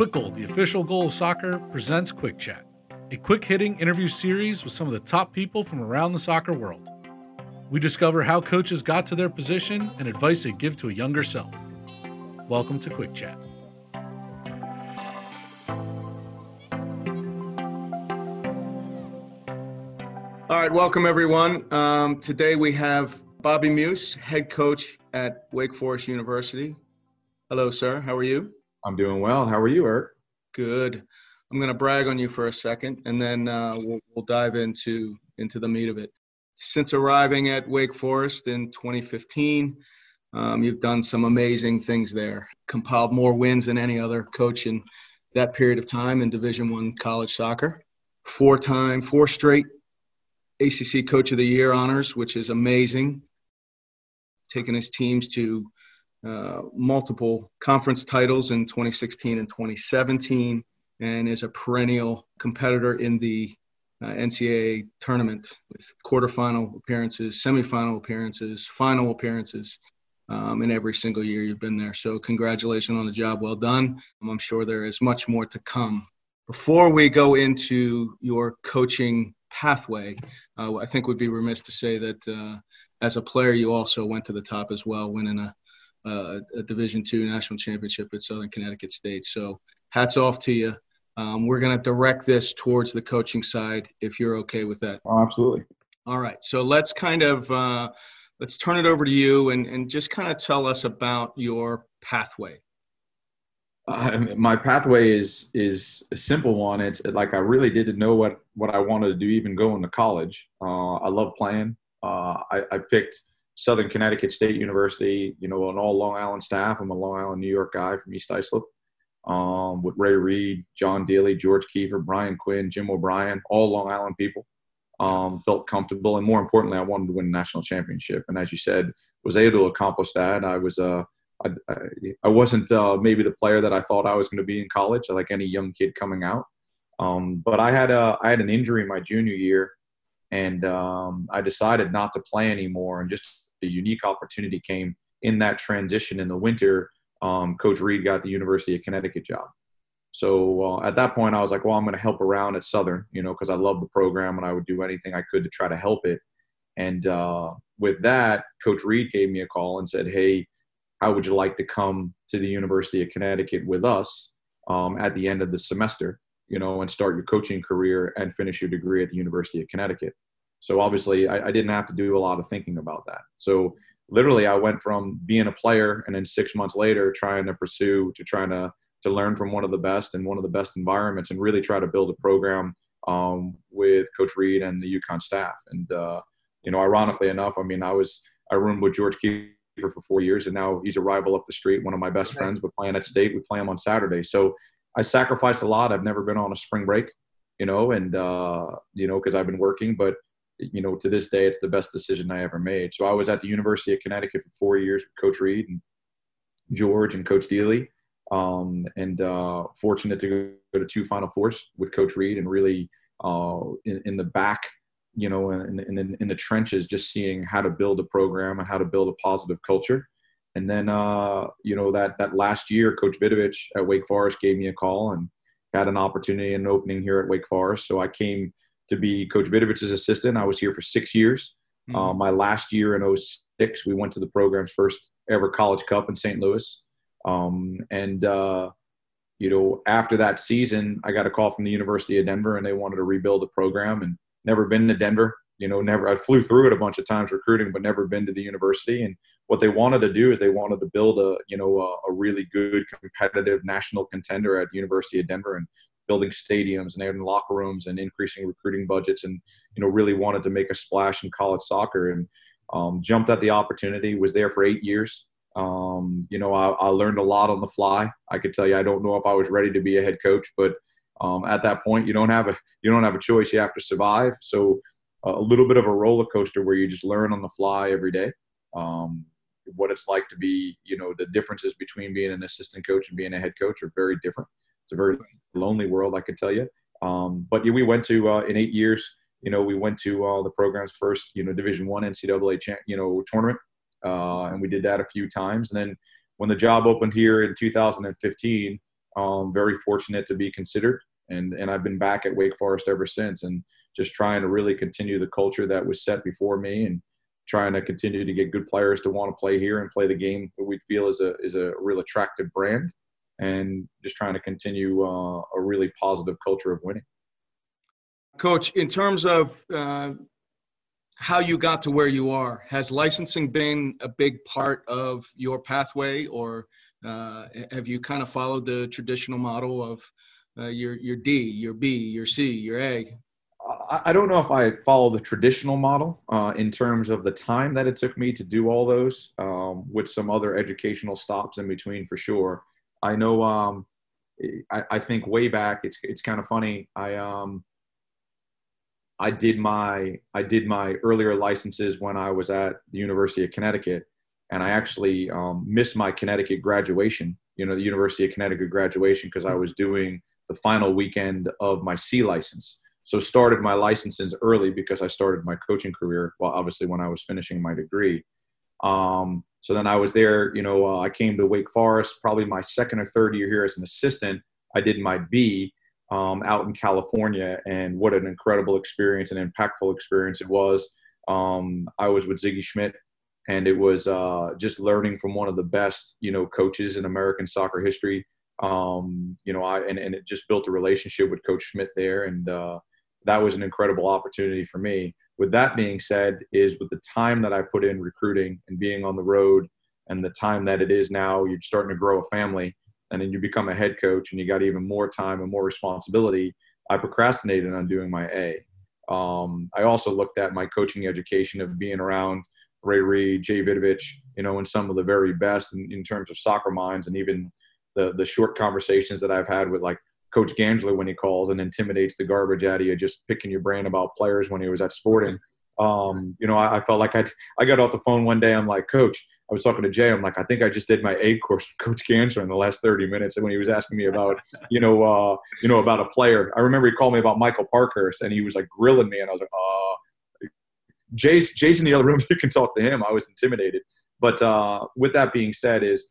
Quick Goal, the official goal of soccer, presents Quick Chat, a quick hitting interview series with some of the top people from around the soccer world. We discover how coaches got to their position and advice they give to a younger self. Welcome to Quick Chat. All right, welcome everyone. Um, today we have Bobby Muuss, head coach at Wake Forest University. Hello, sir. How are you? I'm doing well. How are you, Eric? Good. I'm going to brag on you for a second, and then uh, we'll, we'll dive into into the meat of it. Since arriving at Wake Forest in 2015, um, you've done some amazing things there. Compiled more wins than any other coach in that period of time in Division One college soccer. Four time, four straight ACC Coach of the Year honors, which is amazing. Taking his teams to uh, multiple conference titles in 2016 and 2017, and is a perennial competitor in the uh, NCAA tournament with quarterfinal appearances, semifinal appearances, final appearances um, in every single year you've been there. So, congratulations on the job well done. I'm sure there is much more to come. Before we go into your coaching pathway, uh, I think would be remiss to say that uh, as a player, you also went to the top as well, winning a uh, a Division two national championship at Southern Connecticut State. So hats off to you. Um, we're going to direct this towards the coaching side, if you're okay with that. Oh, absolutely. All right. So let's kind of uh, let's turn it over to you and, and just kind of tell us about your pathway. Uh, my pathway is is a simple one. It's like I really didn't know what what I wanted to do, even going to college. Uh, I love playing. Uh, I, I picked Southern Connecticut State University, you know, an all Long Island staff. I'm a Long Island, New York guy from East Islip. Um, with Ray Reid, John Daly, George Kiffe, Brian Quinn, Jim O'Brien, all Long Island people. Um, felt comfortable, and more importantly, I wanted to win a national championship. And as you said, was able to accomplish that. I was uh, I, I wasn't uh, maybe the player that I thought I was going to be in college, like any young kid coming out. Um, but I had a I had an injury my junior year, and um, I decided not to play anymore and just a unique opportunity came in that transition in the winter. Um, Coach Reid got the University of Connecticut job. So uh, at that point, I was like, well, I'm going to help around at Southern, you know, because I love the program and I would do anything I could to try to help it. And uh, with that, Coach Reid gave me a call and said, hey, how would you like to come to the University of Connecticut with us um, at the end of the semester, you know, and start your coaching career and finish your degree at the University of Connecticut? So obviously, I, I, didn't have to do a lot of thinking about that. So literally, I went from being a player and then six months later trying to pursue to trying to to learn from one of the best and one of the best environments and really try to build a program um, with Coach Reid and the UConn staff. And uh, you know, ironically enough, I mean, I was I roomed with George Kiffe for four years, and now he's a rival up the street, one of my best friends. We're playing at state. We play him on Saturday. So I sacrificed a lot. I've never been on a spring break, you know, and uh, you know, because I've been working, but you know, to this day, it's the best decision I ever made. So I was at the University of Connecticut for four years with Coach Reid and George and Coach Deely, um, and uh, fortunate to go to two Final Fours with Coach Reid and really uh, in, in, the back, you know, in, in, in, the trenches, just seeing how to build a program and how to build a positive culture. And then, uh, you know, that that last year, Coach Vidovich at Wake Forest gave me a call and had an opportunity and an opening here at Wake Forest. So I came – to be Coach Vidovich's assistant. I was here for six years. Mm-hmm. Uh, my last year in 06, we went to the program's first ever College Cup in St. Louis. Um, and, uh, you know, after that season, I got a call from the University of Denver and they wanted to rebuild the program and never been to Denver. You know, never, I flew through it a bunch of times recruiting, but never been to the university. And what they wanted to do is they wanted to build a, you know, a, a really good competitive national contender at University of Denver. And building stadiums and adding locker rooms and increasing recruiting budgets and you know really wanted to make a splash in college soccer and um, jumped at the opportunity was there for eight years. Um, you know I, I, learned a lot on the fly. I could tell you i don't know if i was ready to be a head coach but um, at that point you don't have a you don't have a choice. You have to survive. So uh, a little bit of a roller coaster where you just learn on the fly every day um, what it's like to be you know the differences between being an assistant coach and being a head coach are very different it's a very lonely world, I could tell you. Um, but yeah, we went to uh, in eight years. You know, we went to uh, the program's first, you know, Division One NCAA, cha- you know, tournament, uh, and we did that a few times. And then when the job opened here in 2015, Um, very fortunate to be considered, and and I've been back at Wake Forest ever since, and just trying to really continue the culture that was set before me, and trying to continue to get good players to want to play here and play the game that we feel is a is a real attractive brand, and just trying to continue uh, a really positive culture of winning. Coach, in terms of uh, how you got to where you are, has licensing been a big part of your pathway, or uh, have you kind of followed the traditional model of uh, your your D, your B, your C, your A? I don't know if I follow the traditional model uh, in terms of the time that it took me to do all those, um, with some other educational stops in between for sure. I know. Um, I, I, think way back, it's it's kind of funny. I um, I did my I did my earlier licenses when I was at the University of Connecticut, and I actually um, missed my Connecticut graduation. You know, the University of Connecticut graduation because I was doing the final weekend of my C license. So started my licenses early because I started my coaching career. Well, obviously when I was finishing my degree. Um, so then I was there. You know, uh, I came to Wake Forest probably my second or third year here as an assistant. I did my B um, out in California, and what an incredible experience and impactful experience it was. Um, I was with Sigi Schmid, and it was uh, just learning from one of the best, you know, coaches in American soccer history. Um, you know, I and, and it just built a relationship with Coach Schmidt there, and uh, that was an incredible opportunity for me. With that being said, is with the time that I put in recruiting and being on the road, and the time that it is now, you're starting to grow a family and then you become a head coach and you got even more time and more responsibility i procrastinated on doing my a. Um, i also looked at my coaching education of being around ray reid jay vidovich you know and some of the very best in, in terms of soccer minds and even the the short conversations that i've had with like coach Gansler when he calls and intimidates the garbage out of you just picking your brain about players when he was at sporting um, you know I, I felt like i i got off the phone one day i'm like coach I was talking to Jay. I'm like, I think I just did my A course with Coach Gansler in the last 30 minutes. And when he was asking me about, you know, uh, you know, about a player, I remember he called me about Michael Parkhurst, and he was like grilling me, and I was like, uh, Jay's, Jay's in the other room. You can talk to him. I was intimidated. But uh, with that being said, is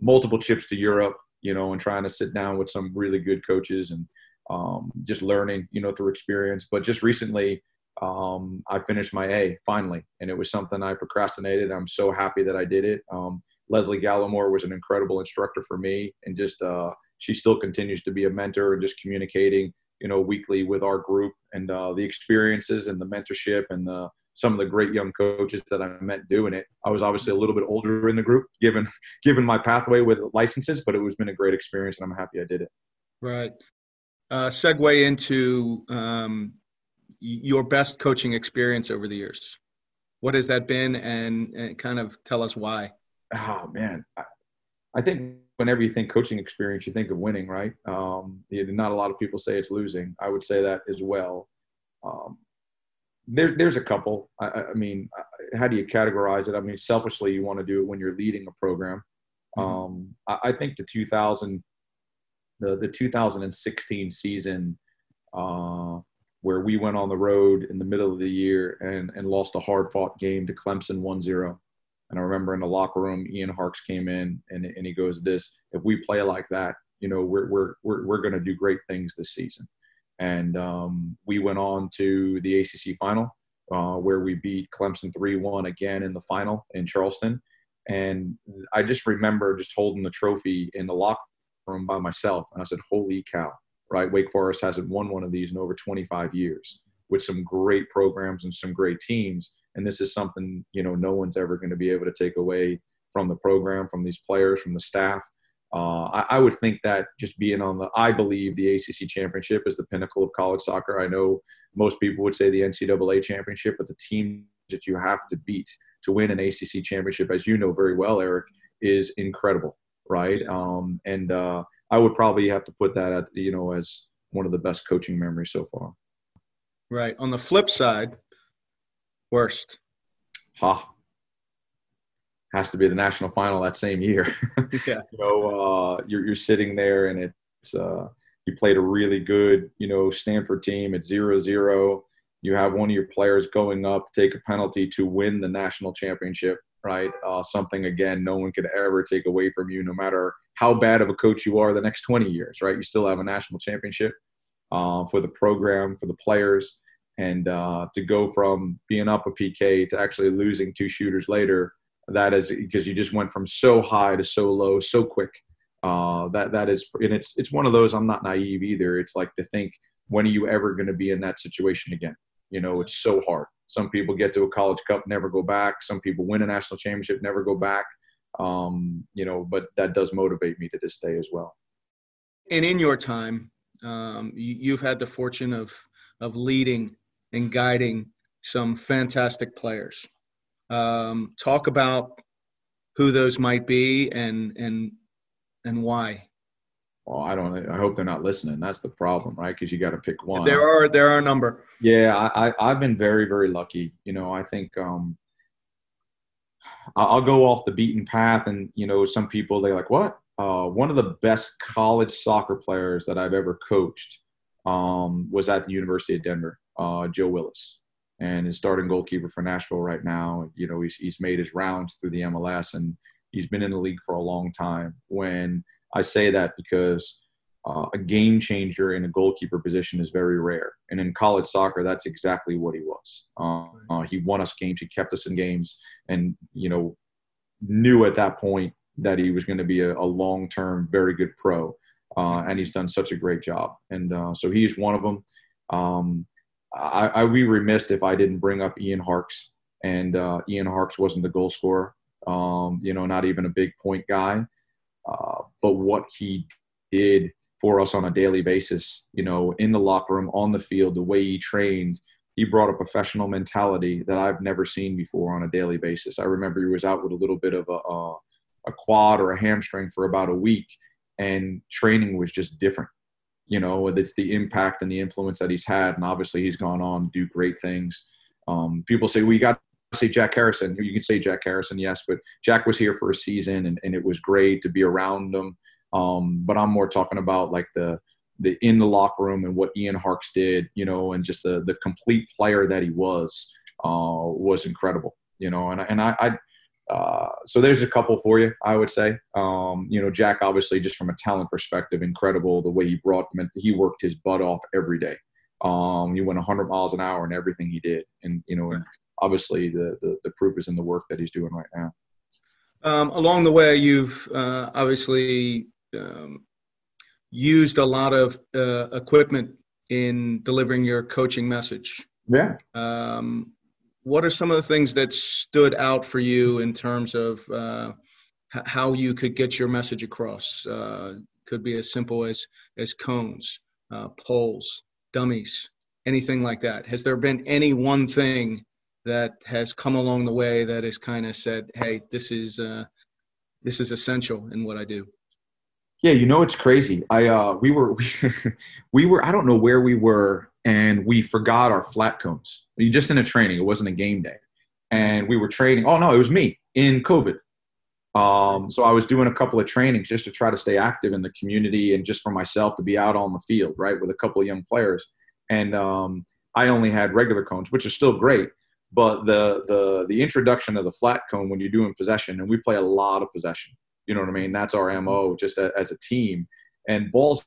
multiple trips to Europe, you know, and trying to sit down with some really good coaches and um, just learning, you know, through experience. But just recently, um, I finished my A finally, and it was something I procrastinated. I'm so happy that I did it. Um, Lesle Gallimore was an incredible instructor for me, and just uh, she still continues to be a mentor and just communicating, you know, weekly with our group and uh, the experiences and the mentorship and the, some of the great young coaches that I met doing it. I was obviously a little bit older in the group, given given my pathway with licenses, but it was been a great experience, and I'm happy I did it. Right. Uh, segue into um, your best coaching experience over the years? What has that been, and, and kind of tell us why? Oh man, I, I, think whenever you think coaching experience, you think of winning, right? Um, not a lot of people say it's losing. I would say that as well. Um, there, there's a couple. I, I, mean, how do you categorize it? I mean, selfishly, you want to do it when you're leading a program. Mm-hmm. Um, I, I, think the 2000, the the 2016 season. Uh, where we went on the road in the middle of the year and, and lost a hard fought game to Clemson 1 0. And I remember in the locker room, Ian Harkes came in and, and he goes, This, if we play like that, you know, we're, we're, we're, we're going to do great things this season. And um, we went on to the ACC final uh, where we beat Clemson 3 1 again in the final in Charleston. And I just remember just holding the trophy in the locker room by myself. And I said, Holy cow right? Wake Forest hasn't won one of these in over 25 years with some great programs and some great teams. And this is something, you know, no one's ever going to be able to take away from the program, from these players, from the staff. Uh, I, I, would think that just being on the, I believe the ACC championship is the pinnacle of college soccer. I know most people would say the NCAA championship, but the team that you have to beat to win an ACC championship, as you know very well, Eric, is incredible, right? Um, and uh, I would probably have to put that at you know as one of the best coaching memories so far. Right. On the flip side, worst. Ha. Has to be the national final that same year. yeah. you know, uh, you're you're sitting there and it's uh, you played a really good you know Stanford team at zero zero. You have one of your players going up to take a penalty to win the national championship right? Uh, something again, no one could ever take away from you, no matter how bad of a coach you are the next 20 years, right? You still have a national championship uh, for the program, for the players, and uh, to go from being up a PK to actually losing two shooters later, that is because you just went from so high to so low so quick. Uh, that that is, and it's it's one of those. I'm not naive either. It's like to think, when are you ever going to be in that situation again? You know, it's so hard. Some people get to a college cup, never go back. Some people win a national championship, never go back. Um, you know, but that does motivate me to this day as well. And in your time, um, you, have had the fortune of of leading and guiding some fantastic players. Um, talk about who those might be and and and why. Well, I don't. I hope they're not listening. That's the problem, right? Because you got to pick one. There are there are a number. Yeah, I, I have been very very lucky. You know, I think um, I'll go off the beaten path, and you know, some people they like what. Uh, one of the best college soccer players that I've ever coached um, was at the University of Denver, uh, Joe Willis, and is starting goalkeeper for Nashville right now. You know, he's he's made his rounds through the MLS, and he's been in the league for a long time. When I say that because uh, a game changer in a goalkeeper position is very rare. And in college soccer, that's exactly what he was. Uh, uh, he won us games, he kept us in games, and you know knew at that point that he was going to be a, a long-term, very good pro. Uh, and he's done such a great job. And uh, so he's one of them. Um, I, I be remiss if I didn't bring up Ian Harkes, And uh, Ian Harkes wasn't the goal scorer, um, you know, not even a big point guy. Uh, but what he did for us on a daily basis, you know, in the locker room, on the field, the way he trains, he brought a professional mentality that I've never seen before on a daily basis. I remember he was out with a little bit of a, a, a quad or a hamstring for about a week, and training was just different. You know, it's the impact and the influence that he's had, and obviously he's gone on to do great things. Um, people say we got to say Jack Harrison. You can say Jack Harrison, yes, but Jack was here for a season, and, and it was great to be around him. Um, but I'm more talking about like the the in the locker room and what Ian Harkes did, you know, and just the the complete player that he was uh, was incredible, you know. And and I, I uh, so there's a couple for you, I would say. Um, you know, Jack obviously just from a talent perspective, incredible the way he brought he worked his butt off every day. Um, he went 100 miles an hour in everything he did, and you know, obviously the, the, the proof is in the work that he's doing right now. Um, along the way, you've uh, obviously um, used a lot of uh, equipment in delivering your coaching message. Yeah. Um, what are some of the things that stood out for you in terms of uh, how you could get your message across? Uh, could be as simple as as cones, uh, poles, dummies, anything like that. Has there been any one thing that has come along the way that has kind of said, "Hey, this is uh, this is essential in what I do." Yeah, you know it's crazy. I uh, we were we, we were I don't know where we were, and we forgot our flat cones. Just in a training. It wasn't a game day, and we were training. Oh no, it was me in COVID. Um, so I was doing a couple of trainings just to try to stay active in the community and just for myself to be out on the field, right, with a couple of young players. And um, I only had regular cones, which is still great. But the the the introduction of the flat cone when you're doing possession, and we play a lot of possession. You know what I mean? That's our mo just a, as a team. And balls,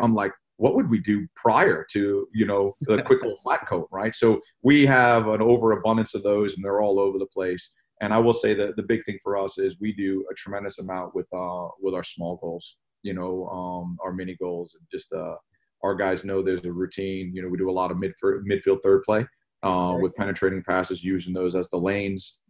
I'm like, what would we do prior to you know the quick little flat cone, right? So we have an overabundance of those, and they're all over the place. And I will say that the big thing for us is we do a tremendous amount with uh, with our small goals. You know, um, our mini goals, and just uh, our guys know there's a routine. You know, we do a lot of mid midfield third play uh, with penetrating passes, using those as the lanes.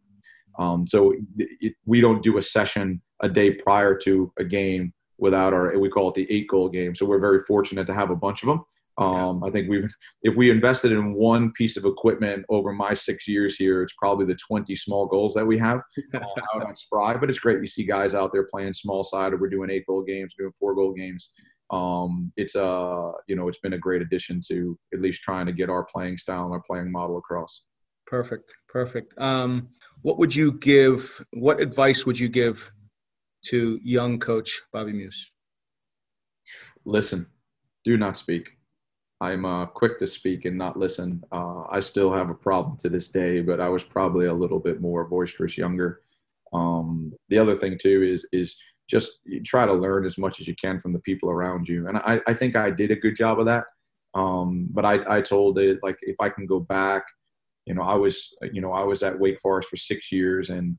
Um, so it, we don't do a session a day prior to a game without our we call it the eight goal game. So we're very fortunate to have a bunch of them. Um, I think we've if we invested in one piece of equipment over my six years here, it's probably the 20 small goals that we have uh, out on Spry. But it's great. We see guys out there playing small side. We're doing eight goal games, doing four goal games um, it's a uh, you know it's been a great addition to at least trying to get our playing style and our playing model across. Perfect, perfect. Um, what would you give? What advice would you give to young coach Bobby Muuss? Listen, do not speak. I'm uh, quick to speak and not listen. Uh, I still have a problem to this day, but I was probably a little bit more boisterous younger. Um, the other thing too is is just try to learn as much as you can from the people around you. And I, I think I did a good job of that. Um, but I, I told it like if I can go back, you know, I was you know I was at Wake Forest for six years, and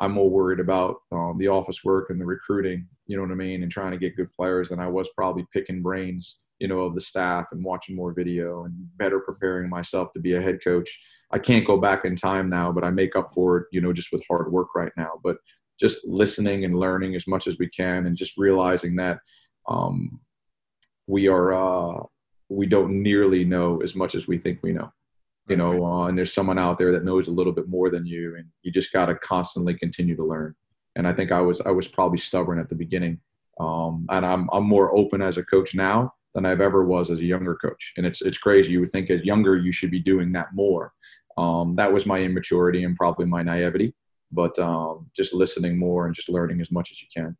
I'm more worried about um, the office work and the recruiting, you know what I mean, and trying to get good players than I was probably picking brains, you know, of the staff and watching more video and better preparing myself to be a head coach. I can't go back in time now, but I make up for it, you know, just with hard work right now. But just listening and learning as much as we can, and just realizing that um, we are uh, we don't nearly know as much as we think we know you know, uh, and there's someone out there that knows a little bit more than you, and you just got to constantly continue to learn. And I think I was I was probably stubborn at the beginning, um, and I'm I'm more open as a coach now than I've ever was as a younger coach. And it's it's crazy. You would think as younger you should be doing that more. Um, that was my immaturity and probably my naivety, but um, just listening more and just learning as much as you can.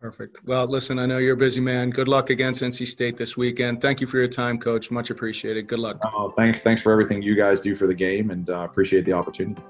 Perfect. Well, listen, I know you're a busy man. Good luck against NC State this weekend. Thank you for your time, Coach. Much appreciated. Good luck. Oh, thanks. Thanks for everything you guys do for the game, and uh, appreciate the opportunity.